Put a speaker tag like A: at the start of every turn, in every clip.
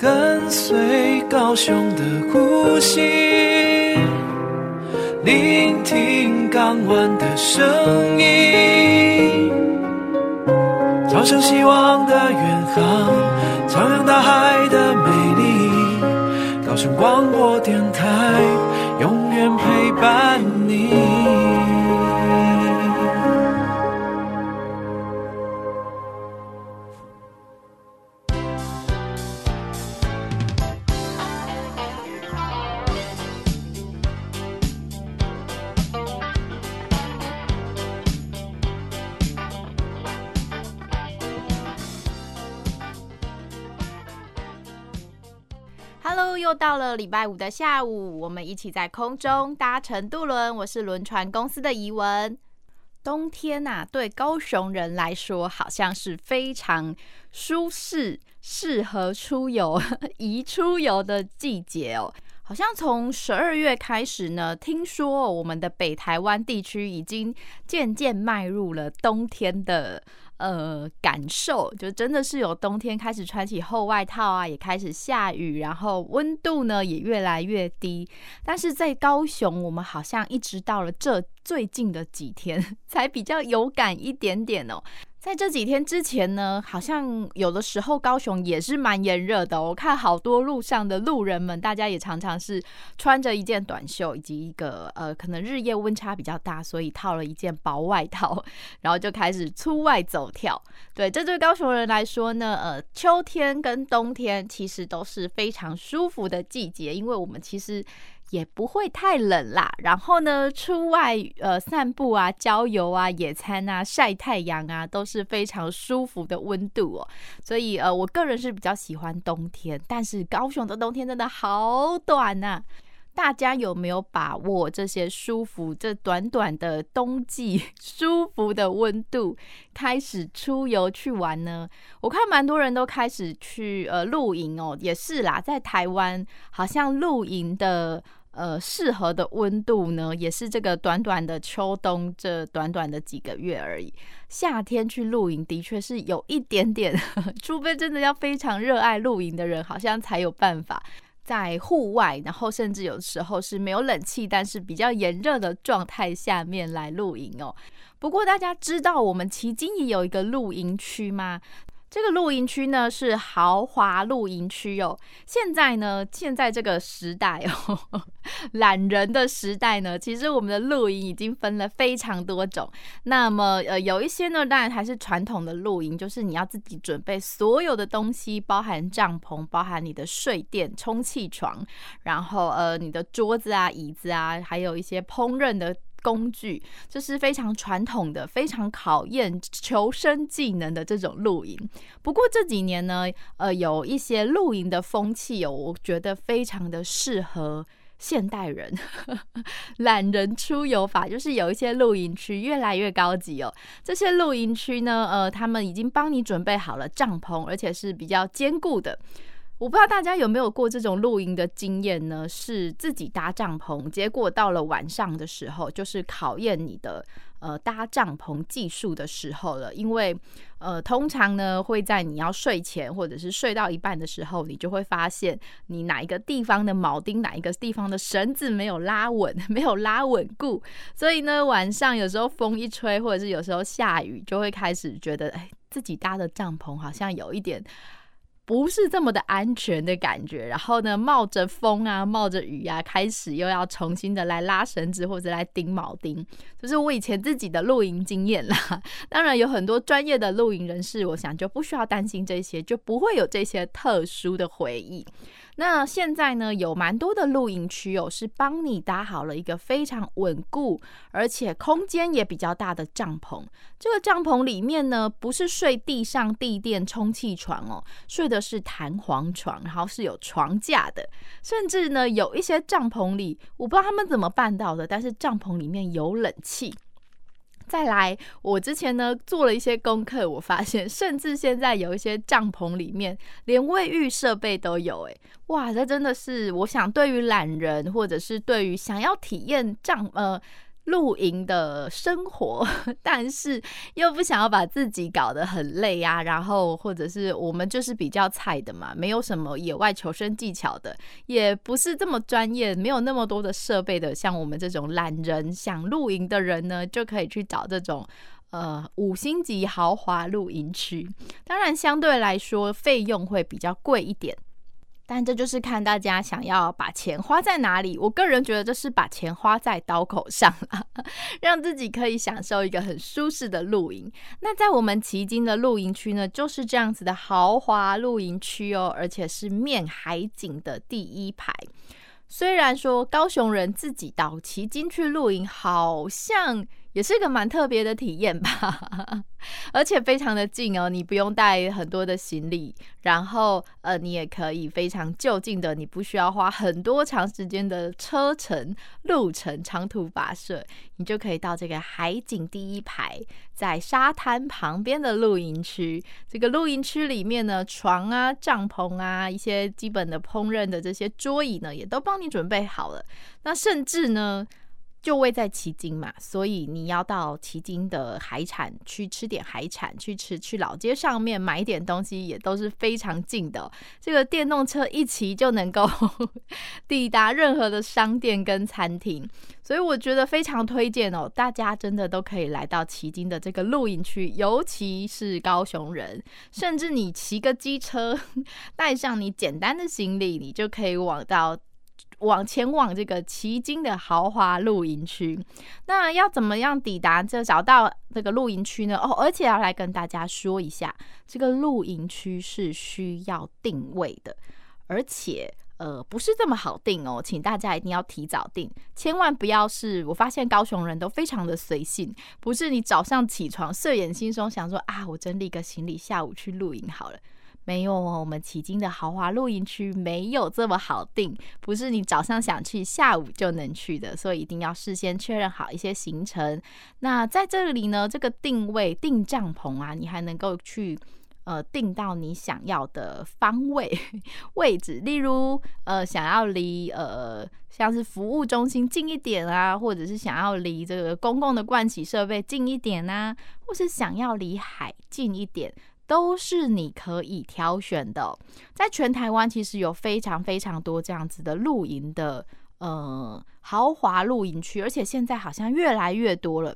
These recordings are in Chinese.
A: 跟随高雄的呼吸，聆听港湾的声音，朝向希望的远航，徜徉大海的美丽。高雄广播电台，永远陪伴你。
B: 到了礼拜五的下午，我们一起在空中搭乘渡轮。我是轮船公司的怡文。冬天呐、对高雄人来说，好像是非常舒适、适合出游、宜出游的季节哦。好像从十二月开始呢，听说我们的北台湾地区已经渐渐迈入了冬天的。呃，感受就真的是有冬天开始穿起厚外套啊，也开始下雨，然后温度呢也越来越低。但是在高雄，我们好像一直到了这最近的几天 才比较有感一点点哦。在这几天之前呢，好像有的时候高雄也是蛮炎热的。我看好多路上的路人们，大家也常常是穿着一件短袖，以及一个呃，可能日夜温差比较大，所以套了一件薄外套，然后就开始出外走跳。对，这对高雄人来说呢，呃，秋天跟冬天其实都是非常舒服的季节，因为我们其实。也不会太冷啦，然后呢，出外呃散步啊、郊游啊、野餐啊、晒太阳啊，都是非常舒服的温度哦。所以呃，我个人是比较喜欢冬天，但是高雄的冬天真的好短呐。大家有没有把握这些舒服、这短短的冬季舒服的温度，开始出游去玩呢？我看蛮多人都开始去呃露营哦，也是啦，在台湾好像露营的。呃，适合的温度呢，也是这个短短的秋冬这短短的几个月而已。夏天去露营的确是有一点点，除非真的要非常热爱露营的人，好像才有办法在户外，然后甚至有时候是没有冷气，但是比较炎热的状态下面来露营哦。不过大家知道我们奇经也有一个露营区吗？这个露营区呢是豪华露营区哦。现在呢，现在这个时代哦，懒人的时代呢，其实我们的露营已经分了非常多种。那么呃，有一些呢，当然还是传统的露营，就是你要自己准备所有的东西，包含帐篷，包含你的睡垫、充气床，然后呃，你的桌子啊、椅子啊，还有一些烹饪的。工具，这是非常传统的、非常考验求生技能的这种露营。不过这几年呢，呃，有一些露营的风气哦，我觉得非常的适合现代人，懒人出游法，就是有一些露营区越来越高级哦。这些露营区呢，呃，他们已经帮你准备好了帐篷，而且是比较坚固的。我不知道大家有没有过这种露营的经验呢？是自己搭帐篷，结果到了晚上的时候，就是考验你的呃搭帐篷技术的时候了。因为呃，通常呢会在你要睡前或者是睡到一半的时候，你就会发现你哪一个地方的铆钉、哪一个地方的绳子没有拉稳、没有拉稳固，所以呢晚上有时候风一吹，或者是有时候下雨，就会开始觉得哎，自己搭的帐篷好像有一点。不是这么的安全的感觉，然后呢，冒着风啊，冒着雨啊，开始又要重新的来拉绳子或者来钉铆钉，就是我以前自己的露营经验啦。当然有很多专业的露营人士，我想就不需要担心这些，就不会有这些特殊的回忆。那现在呢，有蛮多的露营区哦，是帮你搭好了一个非常稳固，而且空间也比较大的帐篷。这个帐篷里面呢，不是睡地上地垫充气床哦，睡的是弹簧床，然后是有床架的。甚至呢，有一些帐篷里，我不知道他们怎么办到的，但是帐篷里面有冷气。再来，我之前呢做了一些功课，我发现甚至现在有一些帐篷里面连卫浴设备都有，哎，哇，这真的是我想对于懒人或者是对于想要体验帐呃露营的生活，但是又不想要把自己搞得很累啊。然后或者是我们就是比较菜的嘛，没有什么野外求生技巧的，也不是这么专业，没有那么多的设备的。像我们这种懒人想露营的人呢，就可以去找这种呃五星级豪华露营区。当然，相对来说费用会比较贵一点。但这就是看大家想要把钱花在哪里。我个人觉得这是把钱花在刀口上了，让自己可以享受一个很舒适的露营。那在我们旗津的露营区呢，就是这样子的豪华露营区哦，而且是面海景的第一排。虽然说高雄人自己到旗津去露营，好像。也是个蛮特别的体验吧，而且非常的近哦，你不用带很多的行李，然后呃，你也可以非常就近的，你不需要花很多长时间的车程路程长途跋涉，你就可以到这个海景第一排，在沙滩旁边的露营区。这个露营区里面呢，床啊、帐篷啊，一些基本的烹饪的这些桌椅呢，也都帮你准备好了。那甚至呢。就位在旗津嘛，所以你要到旗津的海产去吃点海产，去吃去老街上面买点东西也都是非常近的。这个电动车一骑就能够 抵达任何的商店跟餐厅，所以我觉得非常推荐哦，大家真的都可以来到旗津的这个露营区，尤其是高雄人，甚至你骑个机车，带上你简单的行李，你就可以往到。往前往这个奇经的豪华露营区，那要怎么样抵达这找到这个露营区呢？哦，而且要来跟大家说一下，这个露营区是需要定位的，而且呃不是这么好定哦，请大家一定要提早定，千万不要是我发现高雄人都非常的随性，不是你早上起床睡眼惺忪想说啊，我整理个行李，下午去露营好了。没有哦，我们迄今的豪华露营区没有这么好定，不是你早上想去，下午就能去的，所以一定要事先确认好一些行程。那在这里呢，这个定位定帐篷啊，你还能够去呃定到你想要的方位 位置，例如呃想要离呃像是服务中心近一点啊，或者是想要离这个公共的盥洗设备近一点啊，或是想要离海近一点。都是你可以挑选的，在全台湾其实有非常非常多这样子的露营的呃豪华露营区，而且现在好像越来越多了。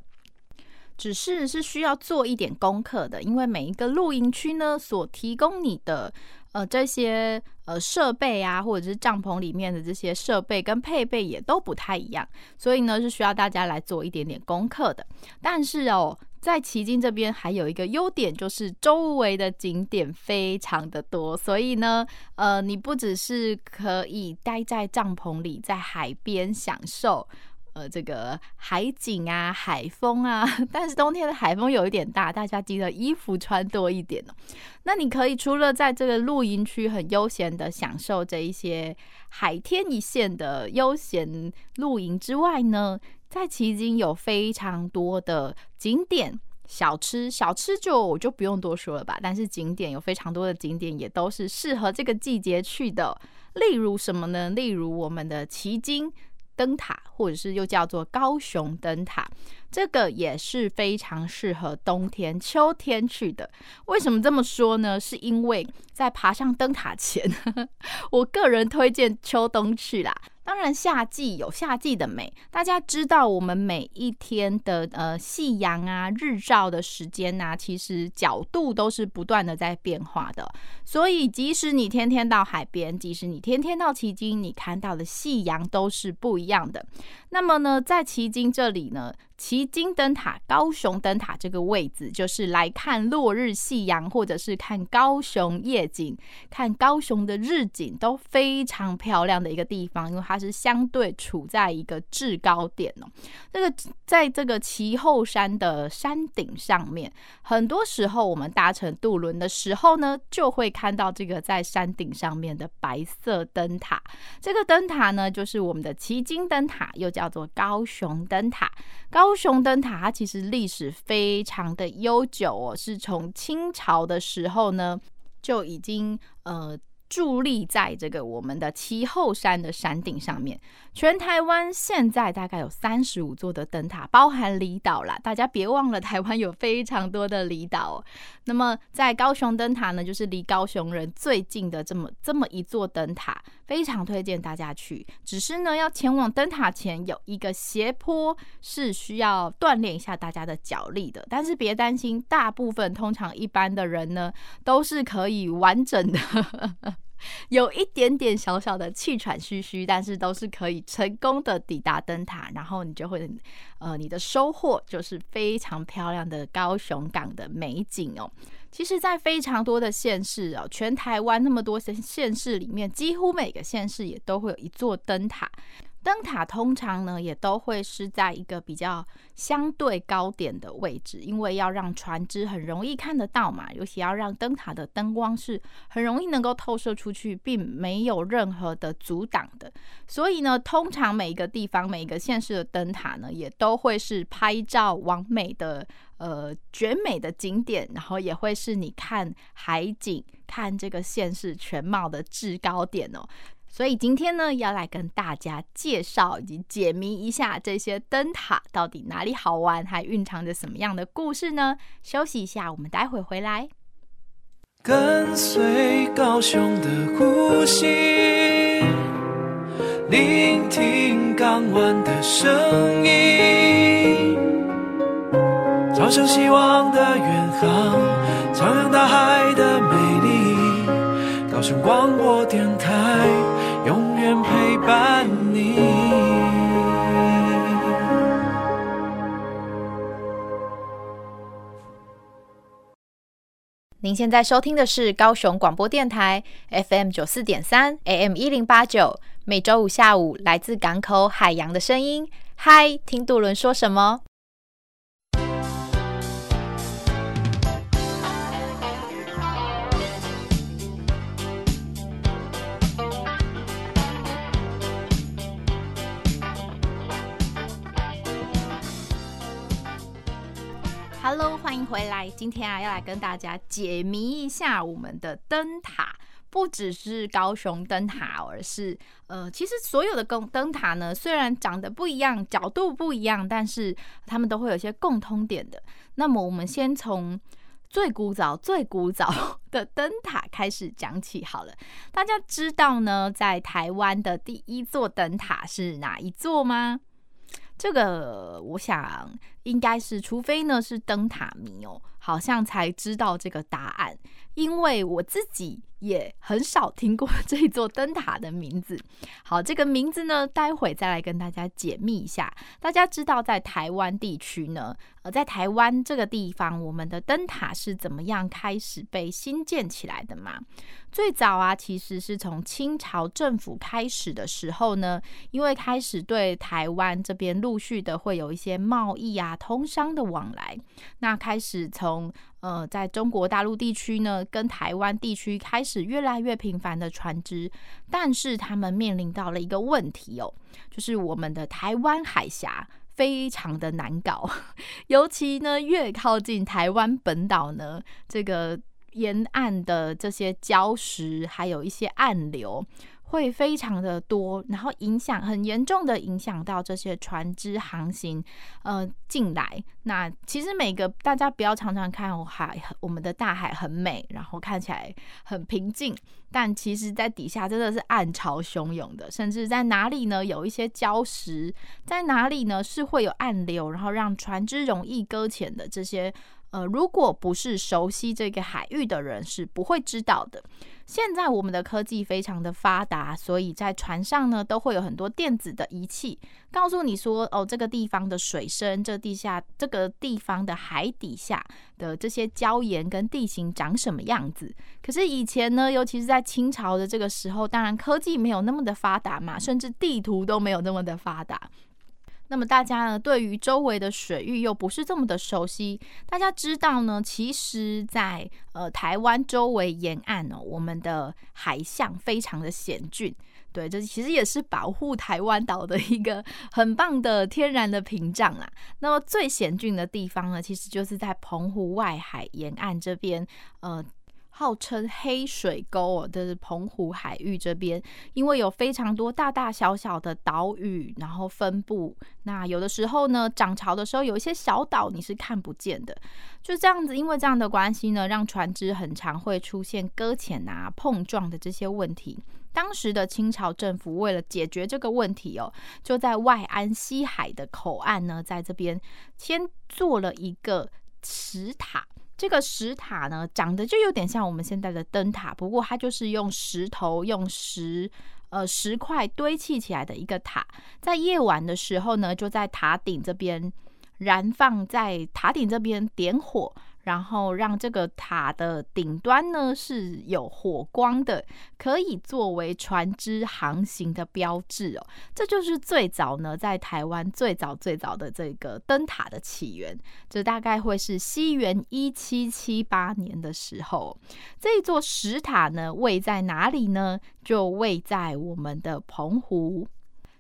B: 只是是需要做一点功课的，因为每一个露营区呢，所提供你的呃这些呃设备啊，或者是帐篷里面的这些设备跟配备也都不太一样，所以呢是需要大家来做一点点功课的。但是哦。在旗津这边还有一个优点，就是周围的景点非常的多，所以呢，呃，你不只是可以待在帐篷里，在海边享受，呃，这个海景啊、海风啊，但是冬天的海风有一点大，大家记得衣服穿多一点哦。那你可以除了在这个露营区很悠闲的享受这一些海天一线的悠闲露营之外呢，在旗津有非常多的景点、小吃，小吃就我就不用多说了吧。但是景点有非常多的景点，也都是适合这个季节去的。例如什么呢？例如我们的奇经灯塔，或者是又叫做高雄灯塔，这个也是非常适合冬天、秋天去的。为什么这么说呢？是因为在爬上灯塔前，我个人推荐秋冬去啦。当然，夏季有夏季的美。大家知道，我们每一天的呃夕阳啊、日照的时间、啊，其实角度都是不断的在变化的。所以，即使你天天到海边，即使你天天到奇经，你看到的夕阳都是不一样的。那么呢，在奇经这里呢，旗津灯塔、高雄灯塔这个位置，就是来看落日夕阳，或者是看高雄夜景、看高雄的日景都非常漂亮的一个地方，因为它是相对处在一个制高点哦。这个在这个旗后山的山顶上面，很多时候我们搭乘渡轮的时候呢，就会看到这个在山顶上面的白色灯塔。这个灯塔呢，就是我们的旗津灯塔，又叫做高雄灯塔。高高雄灯塔它其实历史非常的悠久哦，是从清朝的时候呢就已经呃伫立在这个我们的七后山的山顶上面。全台湾现在大概有三十五座的灯塔，包含离岛啦。大家别忘了，台湾有非常多的离岛。那么在高雄灯塔呢，就是离高雄人最近的这么这么一座灯塔，非常推荐大家去。只是呢，要前往灯塔前有一个斜坡，是需要锻炼一下大家的脚力的。但是别担心，大部分通常一般的人呢，都是可以完整的。有一点点小小的气喘吁吁，但是都是可以成功的抵达灯塔，然后你就会，呃，你的收获就是非常漂亮的高雄港的美景哦。其实，在非常多的县市哦，全台湾那么多县县市里面，几乎每个县市也都会有一座灯塔。灯塔通常呢，也都会是在一个比较相对高点的位置，因为要让船只很容易看得到嘛，尤其要让灯塔的灯光是很容易能够透射出去，并没有任何的阻挡的。所以呢，通常每一个地方、每一个县市的灯塔呢，也都会是拍照完美的、呃绝美的景点，然后也会是你看海景、看这个县市全貌的制高点哦。所以今天呢，要来跟大家介绍以及解谜一下这些灯塔到底哪里好玩，还蕴藏着什么样的故事呢？休息一下，我们待会回来。
A: 跟随高雄的呼吸，聆听港湾的声音，朝向希望的远航，徜徉大海的美丽，高雄广播电台。永远陪伴你。
B: 您现在收听的是高雄广播电台 FM 九四点三 AM 一零八九，每周五下午来自港口海洋的声音。嗨，听渡轮说什么？Hello，欢迎回来。今天啊，要来跟大家解谜一下我们的灯塔。不只是高雄灯塔，而是呃，其实所有的灯灯塔呢，虽然长得不一样，角度不一样，但是它们都会有些共通点的。那么，我们先从最古早、最古早的灯塔开始讲起好了。大家知道呢，在台湾的第一座灯塔是哪一座吗？这个我想应该是，除非呢是灯塔迷哦，好像才知道这个答案，因为我自己也很少听过这座灯塔的名字。好，这个名字呢，待会再来跟大家解密一下。大家知道在台湾地区呢，呃，在台湾这个地方，我们的灯塔是怎么样开始被兴建起来的吗？最早啊，其实是从清朝政府开始的时候呢，因为开始对台湾这边陆续的会有一些贸易啊、通商的往来，那开始从呃，在中国大陆地区呢，跟台湾地区开始越来越频繁的船只，但是他们面临到了一个问题哦，就是我们的台湾海峡非常的难搞，尤其呢越靠近台湾本岛呢，这个。沿岸的这些礁石，还有一些暗流，会非常的多，然后影响很严重的影响到这些船只航行，呃，进来。那其实每个大家不要常常看我海，我们的大海很美，然后看起来很平静，但其实在底下真的是暗潮汹涌的，甚至在哪里呢，有一些礁石，在哪里呢是会有暗流，然后让船只容易搁浅的这些。呃，如果不是熟悉这个海域的人，是不会知道的。现在我们的科技非常的发达，所以在船上呢，都会有很多电子的仪器，告诉你说，哦，这个地方的水深，这地下这个地方的海底下的这些礁岩跟地形长什么样子。可是以前呢，尤其是在清朝的这个时候，当然科技没有那么的发达嘛，甚至地图都没有那么的发达。那么大家呢，对于周围的水域又不是这么的熟悉。大家知道呢，其实在，呃台湾周围沿岸哦，我们的海象非常的险峻。对，这其实也是保护台湾岛的一个很棒的天然的屏障啊。那么最险峻的地方呢，其实就是在澎湖外海沿岸这边，呃。号称黑水沟哦，这是澎湖海域这边，因为有非常多大大小小的岛屿，然后分布。那有的时候呢，涨潮的时候，有一些小岛你是看不见的。就这样子，因为这样的关系呢，让船只很常会出现搁浅啊、碰撞的这些问题。当时的清朝政府为了解决这个问题哦，就在外安西海的口岸呢，在这边先做了一个石塔。这个石塔呢，长得就有点像我们现在的灯塔，不过它就是用石头、用石呃石块堆砌起来的一个塔。在夜晚的时候呢，就在塔顶这边燃放，在塔顶这边点火。然后让这个塔的顶端呢是有火光的，可以作为船只航行的标志哦。这就是最早呢在台湾最早最早的这个灯塔的起源。这大概会是西元一七七八年的时候。这一座石塔呢位在哪里呢？就位在我们的澎湖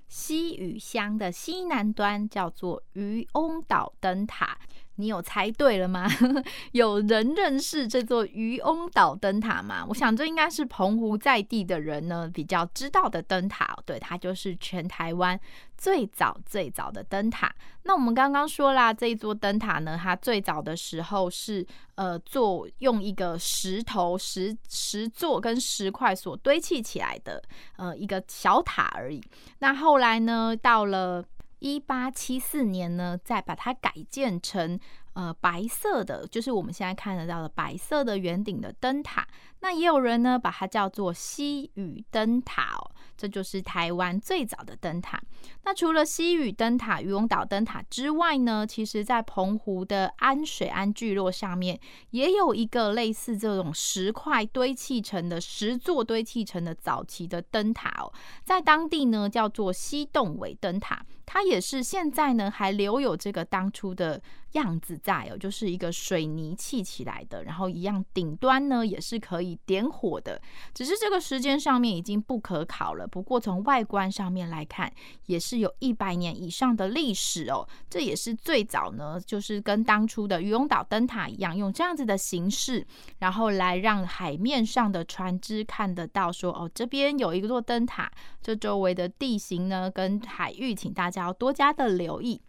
B: 西屿乡的西南端，叫做渔翁岛灯塔。你有猜对了吗？有人认识这座渔翁岛灯塔吗？我想这应该是澎湖在地的人呢比较知道的灯塔。对，它就是全台湾最早最早的灯塔。那我们刚刚说啦，这一座灯塔呢，它最早的时候是呃做用一个石头、石石座跟石块所堆砌起来的呃一个小塔而已。那后来呢，到了一八七四年呢，再把它改建成呃白色的，就是我们现在看得到的白色的圆顶的灯塔。那也有人呢把它叫做西屿灯塔哦。这就是台湾最早的灯塔。那除了西屿灯塔、渔翁岛灯塔之外呢，其实在澎湖的安水安聚落上面，也有一个类似这种石块堆砌成的石座堆砌成的早期的灯塔哦，在当地呢叫做西洞尾灯塔，它也是现在呢还留有这个当初的样子在哦，就是一个水泥砌起来的，然后一样顶端呢也是可以点火的，只是这个时间上面已经不可考了。不过从外观上面来看，也是有一百年以上的历史哦。这也是最早呢，就是跟当初的渔翁岛灯塔一样，用这样子的形式，然后来让海面上的船只看得到，说哦，这边有一座灯塔。这周围的地形呢，跟海域，请大家要多加的留意。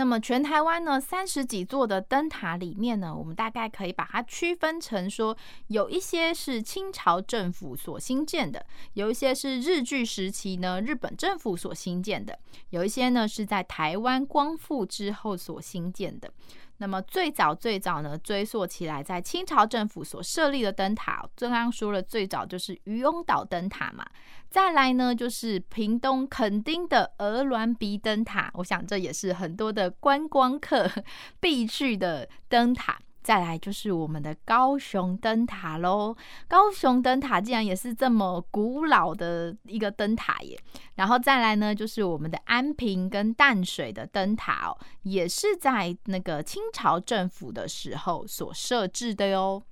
B: 那么全台湾呢，三十几座的灯塔里面呢，我们大概可以把它区分成说，有一些是清朝政府所新建的，有一些是日据时期呢日本政府所新建的，有一些呢是在台湾光复之后所新建的。那么最早最早呢，追溯起来，在清朝政府所设立的灯塔，刚刚说了，最早就是渔翁岛灯塔嘛。再来呢，就是屏东垦丁的鹅銮鼻灯塔，我想这也是很多的观光客 必去的灯塔。再来就是我们的高雄灯塔喽，高雄灯塔竟然也是这么古老的一个灯塔耶。然后再来呢，就是我们的安平跟淡水的灯塔哦，也是在那个清朝政府的时候所设置的哟。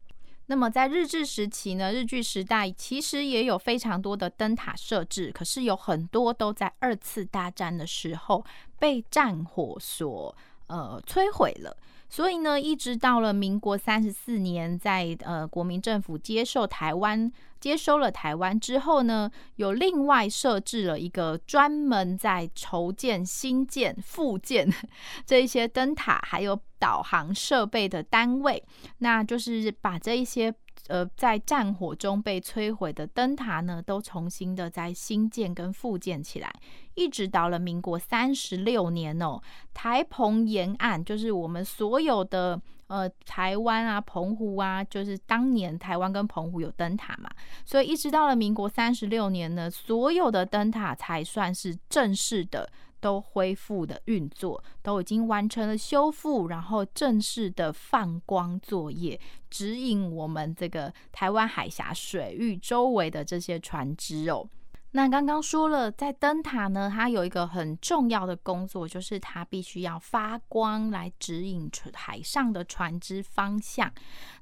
B: 那么在日治时期呢，日据时代其实也有非常多的灯塔设置，可是有很多都在二次大战的时候被战火所呃摧毁了。所以呢，一直到了民国三十四年，在呃国民政府接受台湾、接收了台湾之后呢，有另外设置了一个专门在筹建、新建、复建 这一些灯塔，还有导航设备的单位，那就是把这一些。呃，在战火中被摧毁的灯塔呢，都重新的在新建跟复建起来，一直到了民国三十六年哦，台澎沿岸就是我们所有的呃台湾啊、澎湖啊，就是当年台湾跟澎湖有灯塔嘛，所以一直到了民国三十六年呢，所有的灯塔才算是正式的。都恢复的运作，都已经完成了修复，然后正式的放光作业，指引我们这个台湾海峡水域周围的这些船只哦。那刚刚说了，在灯塔呢，它有一个很重要的工作，就是它必须要发光来指引海上的船只方向。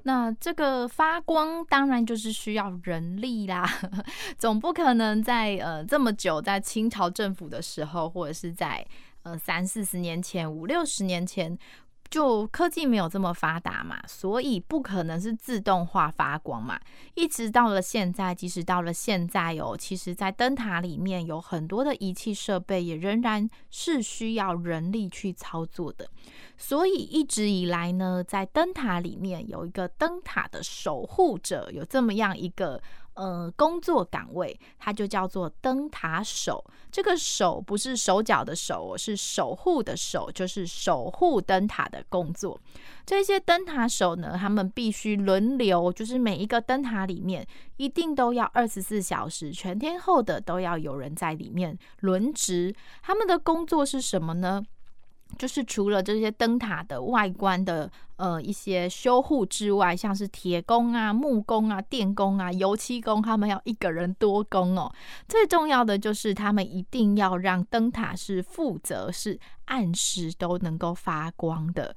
B: 那这个发光当然就是需要人力啦，总不可能在呃这么久，在清朝政府的时候，或者是在呃三四十年前、五六十年前。就科技没有这么发达嘛，所以不可能是自动化发光嘛。一直到了现在，即使到了现在哦，其实在灯塔里面有很多的仪器设备，也仍然是需要人力去操作的。所以一直以来呢，在灯塔里面有一个灯塔的守护者，有这么样一个。呃，工作岗位，它就叫做灯塔手。这个手不是手脚的手，是守护的守，就是守护灯塔的工作。这些灯塔手呢，他们必须轮流，就是每一个灯塔里面一定都要二十四小时，全天候的都要有人在里面轮值。他们的工作是什么呢？就是除了这些灯塔的外观的呃一些修护之外，像是铁工啊、木工啊、电工啊、油漆工，他们要一个人多工哦。最重要的就是他们一定要让灯塔是负责是按时都能够发光的。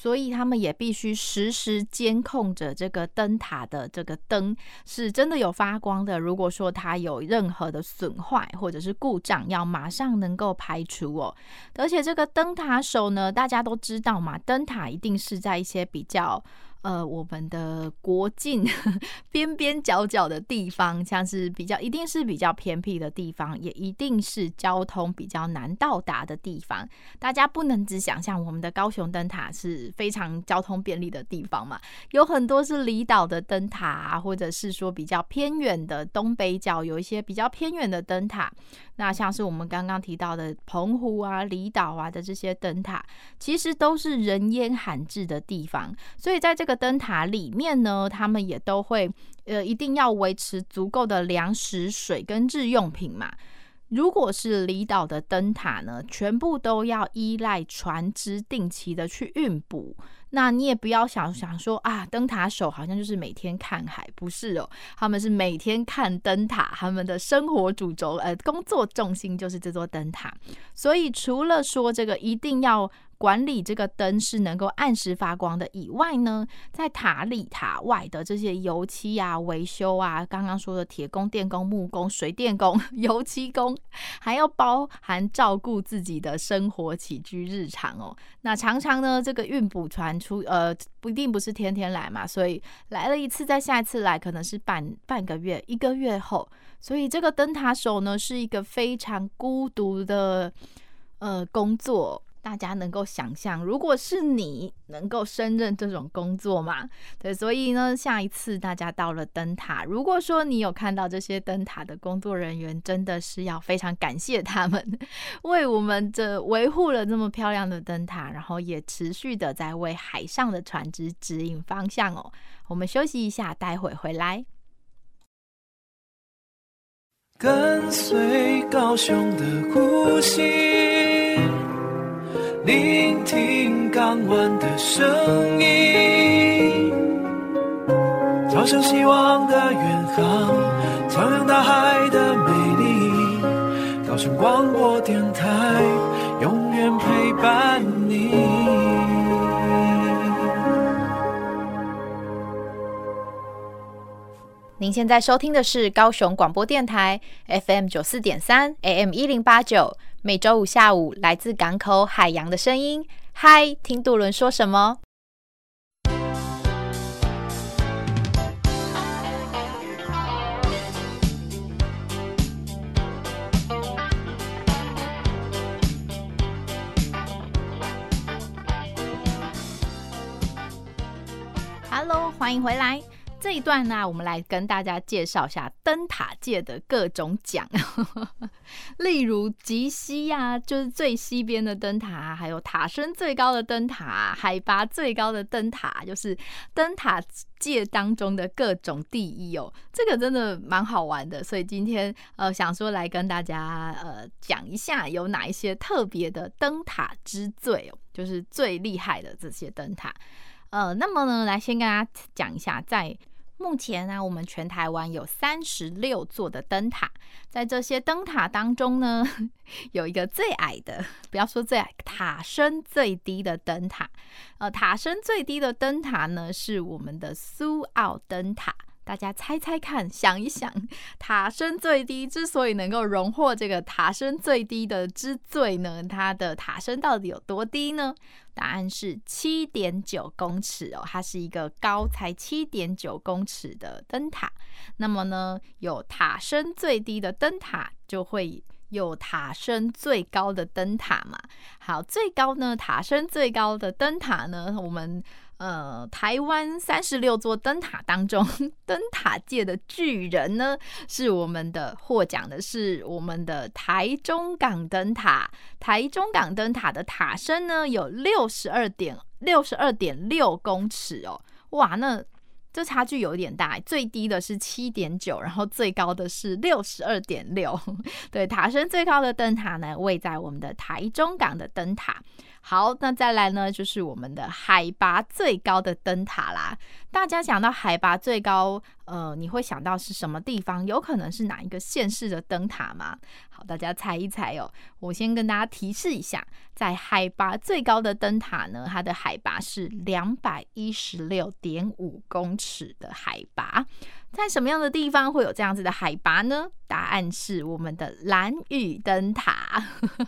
B: 所以他们也必须实时监控着这个灯塔的这个灯是真的有发光的。如果说它有任何的损坏或者是故障，要马上能够排除哦。而且这个灯塔手呢，大家都知道嘛，灯塔一定是在一些比较。呃，我们的国境 边边角角的地方，像是比较一定是比较偏僻的地方，也一定是交通比较难到达的地方。大家不能只想象我们的高雄灯塔是非常交通便利的地方嘛，有很多是离岛的灯塔啊，或者是说比较偏远的东北角有一些比较偏远的灯塔。那像是我们刚刚提到的澎湖啊、离岛啊的这些灯塔，其实都是人烟罕至的地方，所以在这。个灯塔里面呢，他们也都会呃，一定要维持足够的粮食、水跟日用品嘛。如果是离岛的灯塔呢，全部都要依赖船只定期的去运补。那你也不要想想说啊，灯塔手好像就是每天看海，不是哦，他们是每天看灯塔，他们的生活主轴呃，工作重心就是这座灯塔。所以除了说这个一定要。管理这个灯是能够按时发光的以外呢，在塔里塔外的这些油漆啊、维修啊，刚刚说的铁工、电工、木工、水电工、油漆工，还要包含照顾自己的生活起居日常哦。那常常呢，这个运补船出呃，不一定不是天天来嘛，所以来了一次，再下一次来可能是半半个月、一个月后，所以这个灯塔手呢是一个非常孤独的呃工作。大家能够想象，如果是你能够胜任这种工作吗？对，所以呢，下一次大家到了灯塔，如果说你有看到这些灯塔的工作人员，真的是要非常感谢他们，为我们这维护了这么漂亮的灯塔，然后也持续的在为海上的船只指引方向哦。我们休息一下，待会回来。
A: 跟随高雄的呼吸。聆听港湾的声音，朝向希望的远航，徜徉大海的美丽。高雄广播电台，永远陪伴你。
B: 您现在收听的是高雄广播电台 FM 九四点三 AM 一零八九。每周五下午，来自港口海洋的声音。嗨，听渡轮说什么？Hello，欢迎回来。这一段呢，我们来跟大家介绍一下灯塔界的各种奖，例如极西啊，就是最西边的灯塔，还有塔身最高的灯塔，海拔最高的灯塔，就是灯塔界当中的各种第一哦。这个真的蛮好玩的，所以今天呃想说来跟大家呃讲一下有哪一些特别的灯塔之最哦，就是最厉害的这些灯塔。呃，那么呢，来先跟大家讲一下，在目前呢，我们全台湾有三十六座的灯塔，在这些灯塔当中呢，有一个最矮的，不要说最矮，塔身最低的灯塔。呃，塔身最低的灯塔呢，是我们的苏澳灯塔。大家猜猜看，想一想，塔身最低之所以能够荣获这个塔身最低的之最呢，它的塔身到底有多低呢？答案是七点九公尺哦，它是一个高才七点九公尺的灯塔。那么呢，有塔身最低的灯塔，就会有塔身最高的灯塔嘛。好，最高呢，塔身最高的灯塔呢，我们。呃，台湾三十六座灯塔当中，灯塔界的巨人呢，是我们的获奖的是我们的台中港灯塔。台中港灯塔的塔身呢，有六十二点六十二点六公尺哦，哇，那这差距有点大，最低的是七点九，然后最高的是六十二点六。对，塔身最高的灯塔呢，位在我们的台中港的灯塔。好，那再来呢，就是我们的海拔最高的灯塔啦。大家想到海拔最高，呃，你会想到是什么地方？有可能是哪一个县市的灯塔吗？好，大家猜一猜哦。我先跟大家提示一下，在海拔最高的灯塔呢，它的海拔是两百一十六点五公尺的海拔。在什么样的地方会有这样子的海拔呢？答案是我们的兰屿灯塔。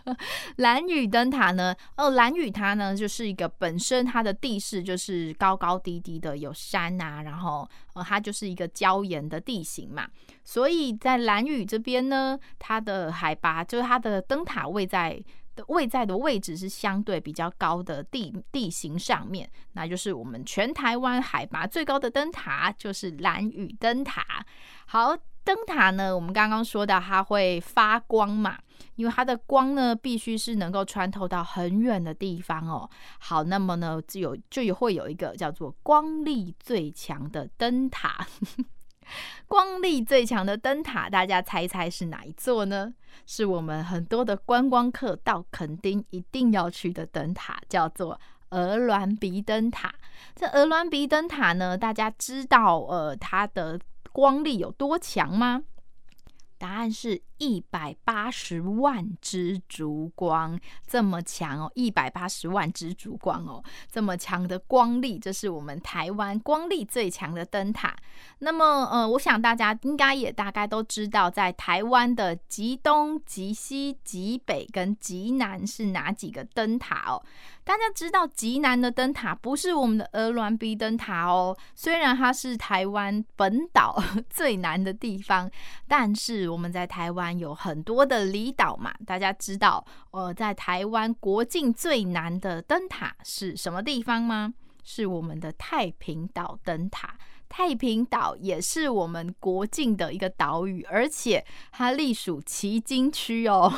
B: 兰屿灯塔呢，哦，兰屿它呢就是一个本身它的地势就是高高低低的，有山啊，然后呃，它就是一个礁岩的地形嘛，所以在兰屿这边呢，它的海拔就是它的灯塔位在。位在的位置是相对比较高的地地形上面，那就是我们全台湾海拔最高的灯塔，就是兰屿灯塔。好，灯塔呢，我们刚刚说到它会发光嘛，因为它的光呢必须是能够穿透到很远的地方哦。好，那么呢就有就会有一个叫做光力最强的灯塔。光力最强的灯塔，大家猜猜是哪一座呢？是我们很多的观光客到垦丁一定要去的灯塔，叫做鹅銮鼻灯塔。这鹅銮鼻灯塔呢，大家知道呃它的光力有多强吗？答案是。一百八十万支烛光，这么强哦！一百八十万支烛光哦，这么强的光力，这是我们台湾光力最强的灯塔。那么，呃，我想大家应该也大概都知道，在台湾的极东、极西、极北跟极南是哪几个灯塔哦？大家知道极南的灯塔不是我们的鹅銮鼻灯塔哦，虽然它是台湾本岛 最南的地方，但是我们在台湾。有很多的离岛嘛，大家知道，呃，在台湾国境最南的灯塔是什么地方吗？是我们的太平岛灯塔。太平岛也是我们国境的一个岛屿，而且它隶属旗津区哦。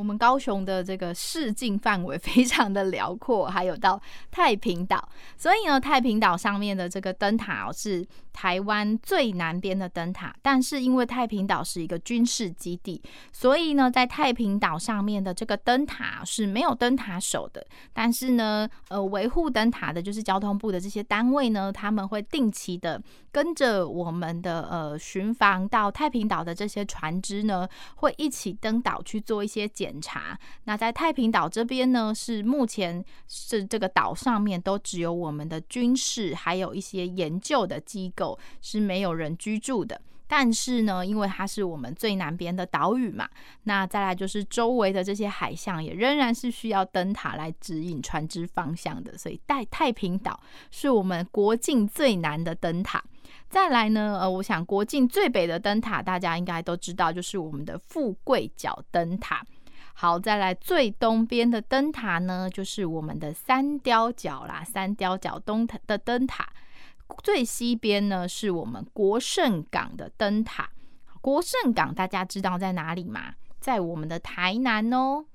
B: 我们高雄的这个视境范围非常的辽阔，还有到太平岛，所以呢，太平岛上面的这个灯塔哦，是台湾最南边的灯塔。但是因为太平岛是一个军事基地，所以呢，在太平岛上面的这个灯塔是没有灯塔手的。但是呢，呃，维护灯塔的就是交通部的这些单位呢，他们会定期的跟着我们的呃巡防到太平岛的这些船只呢，会一起登岛去做一些检。检查。那在太平岛这边呢，是目前是这个岛上面都只有我们的军事，还有一些研究的机构是没有人居住的。但是呢，因为它是我们最南边的岛屿嘛，那再来就是周围的这些海象也仍然是需要灯塔来指引船只方向的。所以，在太平岛是我们国境最南的灯塔。再来呢，呃，我想国境最北的灯塔大家应该都知道，就是我们的富贵角灯塔。好，再来最东边的灯塔呢，就是我们的三貂角啦。三貂角东塔的灯塔，最西边呢是我们国盛港的灯塔。国盛港大家知道在哪里吗？在我们的台南哦。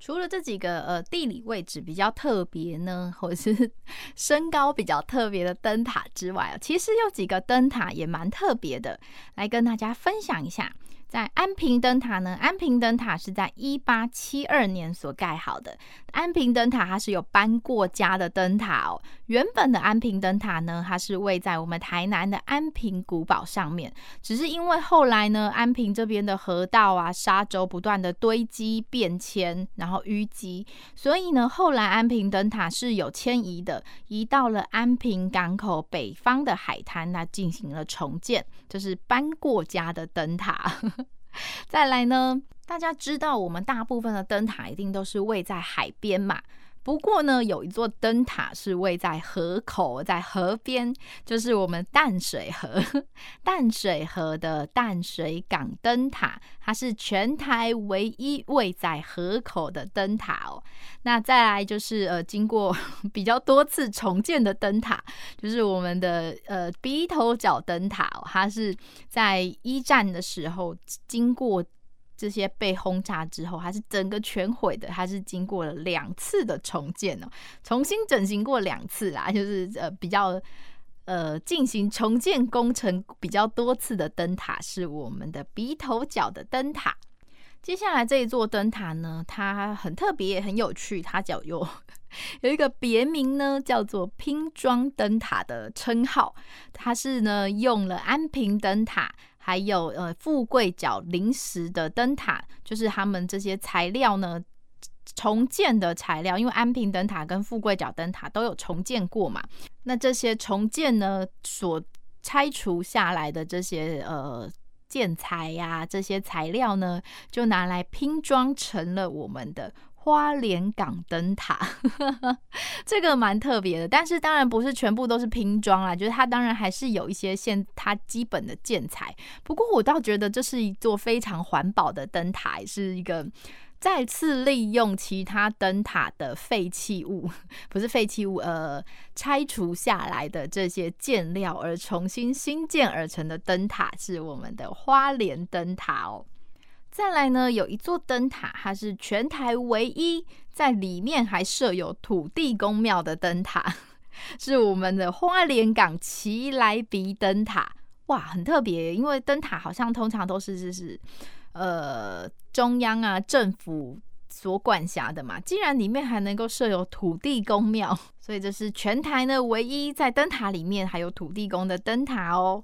B: 除了这几个呃地理位置比较特别呢，或者是 身高比较特别的灯塔之外，其实有几个灯塔也蛮特别的，来跟大家分享一下。在安平灯塔呢，安平灯塔是在一八七二年所盖好的。安平灯塔它是有搬过家的灯塔哦。原本的安平灯塔呢，它是位在我们台南的安平古堡上面。只是因为后来呢，安平这边的河道啊、沙洲不断的堆积变迁，然后淤积，所以呢，后来安平灯塔是有迁移的，移到了安平港口北方的海滩，那进行了重建，就是搬过家的灯塔。再来呢，大家知道我们大部分的灯塔一定都是位在海边嘛。不过呢，有一座灯塔是位在河口，在河边，就是我们淡水河，淡水河的淡水港灯塔，它是全台唯一位在河口的灯塔哦。那再来就是呃，经过 比较多次重建的灯塔，就是我们的呃鼻头角灯塔哦，它是在一战的时候经过。这些被轰炸之后，它是整个全毁的。它是经过了两次的重建哦，重新整形过两次啦，就是呃比较呃进行重建工程比较多次的灯塔是我们的鼻头角的灯塔。接下来这一座灯塔呢，它很特别也很有趣，它叫有 有一个别名呢，叫做拼装灯塔的称号。它是呢用了安平灯塔。还有呃富贵角临时的灯塔，就是他们这些材料呢重建的材料，因为安平灯塔跟富贵角灯塔都有重建过嘛。那这些重建呢所拆除下来的这些呃建材呀、啊，这些材料呢，就拿来拼装成了我们的。花莲港灯塔，这个蛮特别的，但是当然不是全部都是拼装啦，就是它当然还是有一些现它基本的建材。不过我倒觉得这是一座非常环保的灯塔，是一个再次利用其他灯塔的废弃物，不是废弃物，呃，拆除下来的这些建料而重新新建而成的灯塔，是我们的花莲灯塔哦。再来呢，有一座灯塔，它是全台唯一在里面还设有土地公庙的灯塔，是我们的花莲港奇来鼻灯塔。哇，很特别，因为灯塔好像通常都是就是呃中央啊政府所管辖的嘛，既然里面还能够设有土地公庙，所以这是全台呢唯一在灯塔里面还有土地公的灯塔哦。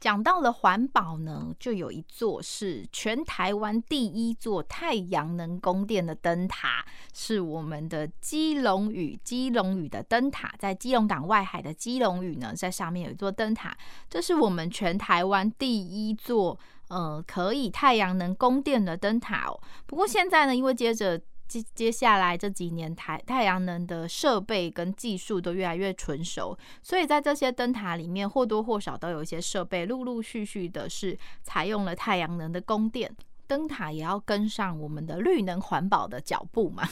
B: 讲到了环保呢，就有一座是全台湾第一座太阳能供电的灯塔，是我们的基隆屿。基隆屿的灯塔在基隆港外海的基隆屿呢，在上面有一座灯塔，这是我们全台湾第一座呃可以太阳能供电的灯塔哦。不过现在呢，因为接着接接下来这几年太太阳能的设备跟技术都越来越成熟，所以在这些灯塔里面或多或少都有一些设备陆陆续续的是采用了太阳能的供电，灯塔也要跟上我们的绿能环保的脚步嘛。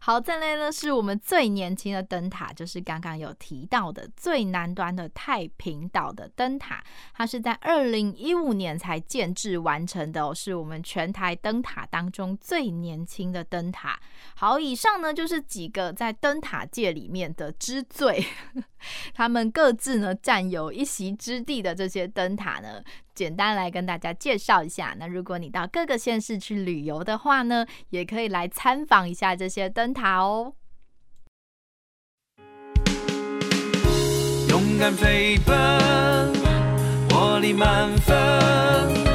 B: 好，再来呢是我们最年轻的灯塔，就是刚刚有提到的最南端的太平岛的灯塔，它是在二零一五年才建制完成的哦，是我们全台灯塔当中最年轻的灯塔。好，以上呢就是几个在灯塔界里面的之最，他们各自呢占有一席之地的这些灯塔呢。简单来跟大家介绍一下，那如果你到各个县市去旅游的话呢，也可以来参访一下这些灯塔哦。
A: 勇敢飞奔，活力满分。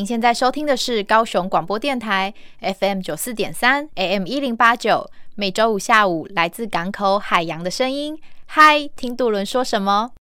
B: 您现在收听的是高雄广播电台 FM 九四点三 AM 一零八九，每周五下午来自港口海洋的声音。嗨，听杜伦说什么？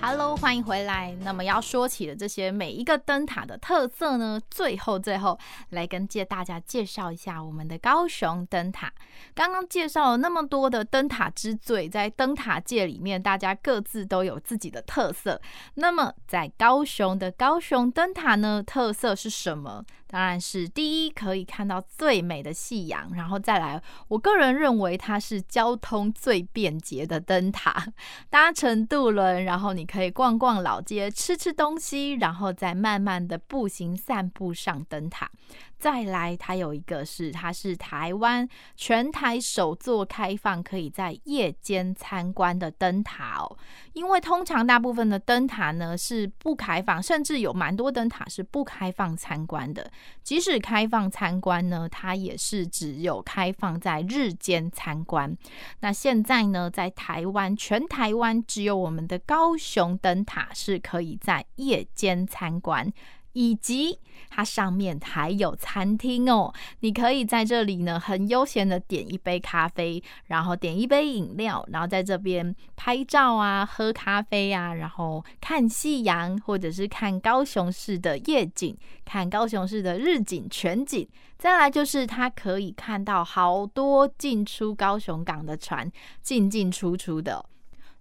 B: Hello，欢迎回来。那么要说起的这些每一个灯塔的特色呢，最后最后来跟介大家介绍一下我们的高雄灯塔。刚刚介绍了那么多的灯塔之最，在灯塔界里面，大家各自都有自己的特色。那么在高雄的高雄灯塔呢，特色是什么？当然是第一，可以看到最美的夕阳，然后再来，我个人认为它是交通最便捷的灯塔。搭乘渡轮，然后你可以逛逛老街，吃吃东西，然后再慢慢的步行散步上灯塔。再来，它有一个是，它是台湾全台首座开放可以在夜间参观的灯塔哦。因为通常大部分的灯塔呢是不开放，甚至有蛮多灯塔是不开放参观的。即使开放参观呢，它也是只有开放在日间参观。那现在呢，在台湾，全台湾只有我们的高雄灯塔是可以在夜间参观。以及它上面还有餐厅哦，你可以在这里呢很悠闲的点一杯咖啡，然后点一杯饮料，然后在这边拍照啊，喝咖啡啊，然后看夕阳，或者是看高雄市的夜景，看高雄市的日景全景。再来就是它可以看到好多进出高雄港的船进进出出的。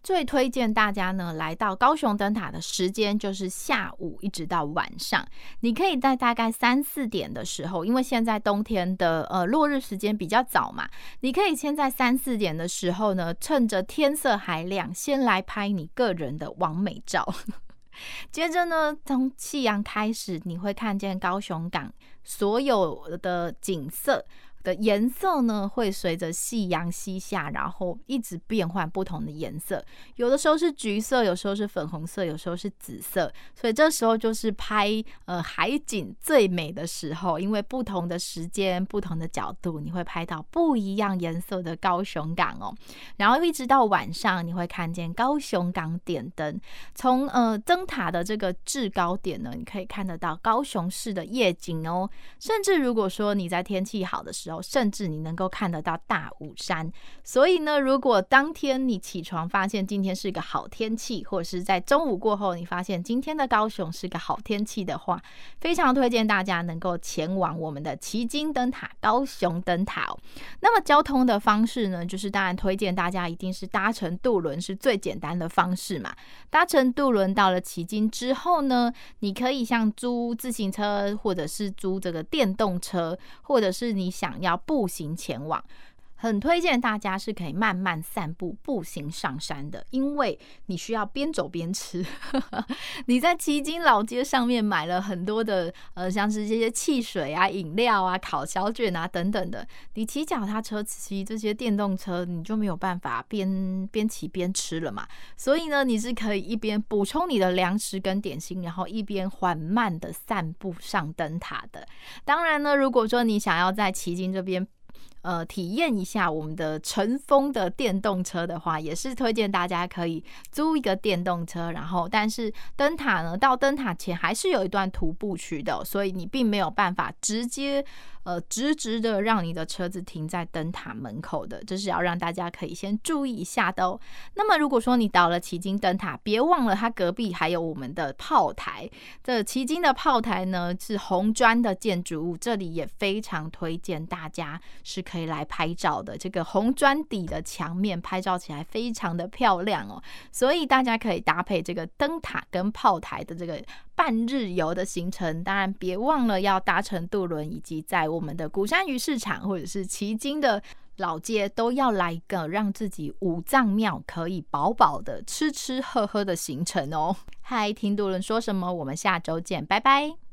B: 最推荐大家呢，来到高雄灯塔的时间就是下午一直到晚上。你可以在大概三四点的时候，因为现在冬天的呃落日时间比较早嘛，你可以先在三四点的时候呢，趁着天色还亮，先来拍你个人的完美照。接着呢，从夕阳开始，你会看见高雄港所有的景色。的颜色呢，会随着夕阳西下，然后一直变换不同的颜色。有的时候是橘色，有时候是粉红色，有时候是紫色。所以这时候就是拍呃海景最美的时候，因为不同的时间、不同的角度，你会拍到不一样颜色的高雄港哦。然后一直到晚上，你会看见高雄港点灯。从呃灯塔的这个制高点呢，你可以看得到高雄市的夜景哦。甚至如果说你在天气好的时候，甚至你能够看得到大武山，所以呢，如果当天你起床发现今天是个好天气，或者是在中午过后你发现今天的高雄是个好天气的话，非常推荐大家能够前往我们的旗津灯塔、高雄灯塔。那么交通的方式呢，就是当然推荐大家一定是搭乘渡轮是最简单的方式嘛。搭乘渡轮到了旗津之后呢，你可以像租自行车，或者是租这个电动车，或者是你想要。步行前往，很推荐大家是可以慢慢散步、步行上山的，因为你需要边走边吃。你在奇经老街上面买了很多的呃，像是这些汽水啊、饮料啊、烤小卷啊等等的，你骑脚踏车、骑这些电动车，你就没有办法边边骑边吃了嘛。所以呢，你是可以一边补充你的粮食跟点心，然后一边缓慢的散步上灯塔的。当然呢，如果说你想要在奇经这边，呃，体验一下我们的乘风的电动车的话，也是推荐大家可以租一个电动车。然后，但是灯塔呢，到灯塔前还是有一段徒步区的，所以你并没有办法直接。呃，直直的让你的车子停在灯塔门口的，这是要让大家可以先注意一下的哦。那么，如果说你到了旗津灯塔，别忘了它隔壁还有我们的炮台。这旗津的炮台呢，是红砖的建筑物，这里也非常推荐大家是可可以来拍照的。这个红砖底的墙面拍照起来非常的漂亮哦，所以大家可以搭配这个灯塔跟炮台的这个。半日游的行程，当然别忘了要搭乘渡轮，以及在我们的鼓山鱼市场或者是旗津的老街，都要来一个让自己五脏庙可以饱饱的吃吃喝喝的行程哦。嗨，听渡轮说什么？我们下周见，拜拜。